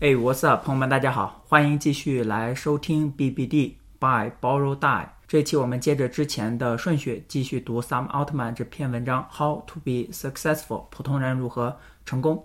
哎，What's up，朋友们，大家好，欢迎继续来收听 BBD by Borrow Die。这期我们接着之前的顺序继续读 Sam Altman 这篇文章 How to be successful，普通人如何成功。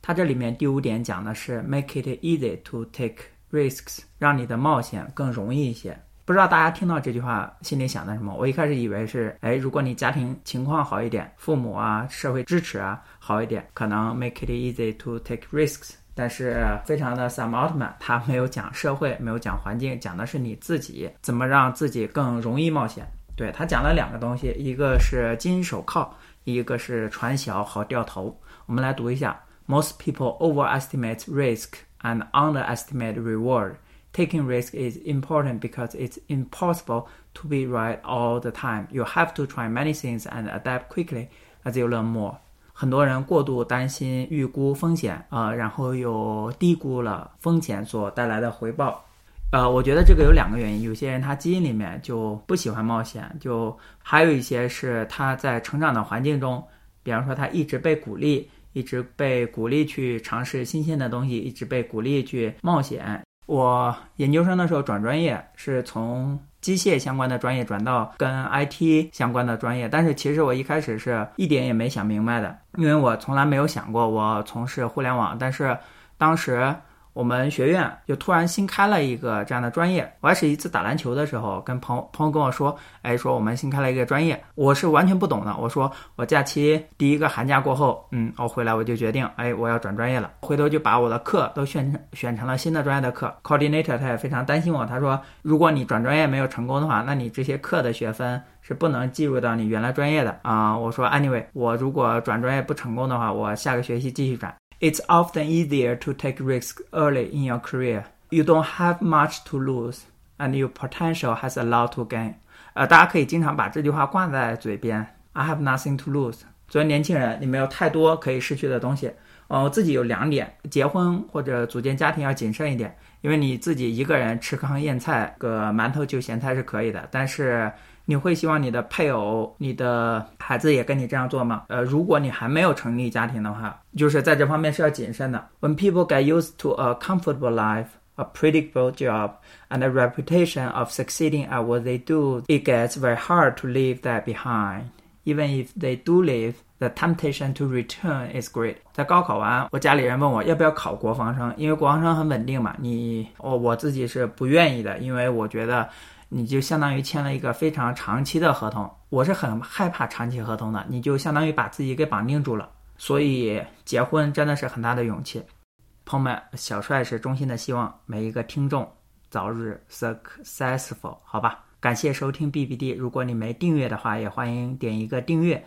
它这里面第五点讲的是 Make it easy to take risks，让你的冒险更容易一些。不知道大家听到这句话心里想的什么？我一开始以为是，哎，如果你家庭情况好一点，父母啊，社会支持啊好一点，可能 make it easy to take risks。但是非常的 Sam Altman，他没有讲社会，没有讲环境，讲的是你自己怎么让自己更容易冒险。对他讲了两个东西，一个是金手铐，一个是船小好掉头。我们来读一下：Most people overestimate risk and underestimate reward. Taking risk is important because it's impossible to be right all the time. You have to try many things and adapt quickly as you learn more. 很多人过度担心预估风险啊，然后又低估了风险所带来的回报。呃，我觉得这个有两个原因，有些人他基因里面就不喜欢冒险，就还有一些是他在成长的环境中，比方说他一直被鼓励，一直被鼓励去尝试新鲜的东西，一直被鼓励去冒险。我研究生的时候转专业，是从机械相关的专业转到跟 IT 相关的专业，但是其实我一开始是一点也没想明白的，因为我从来没有想过我从事互联网，但是当时。我们学院就突然新开了一个这样的专业，我还是一次打篮球的时候，跟朋朋友跟我说，哎，说我们新开了一个专业，我是完全不懂的。我说我假期第一个寒假过后，嗯，我回来我就决定，哎，我要转专业了。回头就把我的课都选成选成了新的专业的课。Coordinator 他也非常担心我，他说，如果你转专业没有成功的话，那你这些课的学分是不能计入到你原来专业的啊。我说 Anyway，我如果转专业不成功的话，我下个学期继续转。It's often easier to take risks early in your career. You don't have much to lose, and your potential has a lot to gain. 呃，大家可以经常把这句话挂在嘴边。I have nothing to lose。 作为年轻人，你没有太多可以失去的东西。呃，我自己有两点：结婚或者组建家庭要谨慎一点，因为你自己一个人吃糠咽菜，个馒头就咸菜是可以的，但是。你会希望你的配偶、你的孩子也跟你这样做吗？呃，如果你还没有成立家庭的话，就是在这方面是要谨慎的。When people get used to a comfortable life, a predictable job, and a reputation of succeeding at what they do, it gets very hard to leave that behind. Even if they do leave, the temptation to return is great. 在高考完，我家里人问我要不要考国防生，因为国防生很稳定嘛。你，我我自己是不愿意的，因为我觉得。你就相当于签了一个非常长期的合同，我是很害怕长期合同的，你就相当于把自己给绑定住了。所以结婚真的是很大的勇气。朋友们，小帅是衷心的希望每一个听众早日 successful，好吧？感谢收听 BBD，如果你没订阅的话，也欢迎点一个订阅，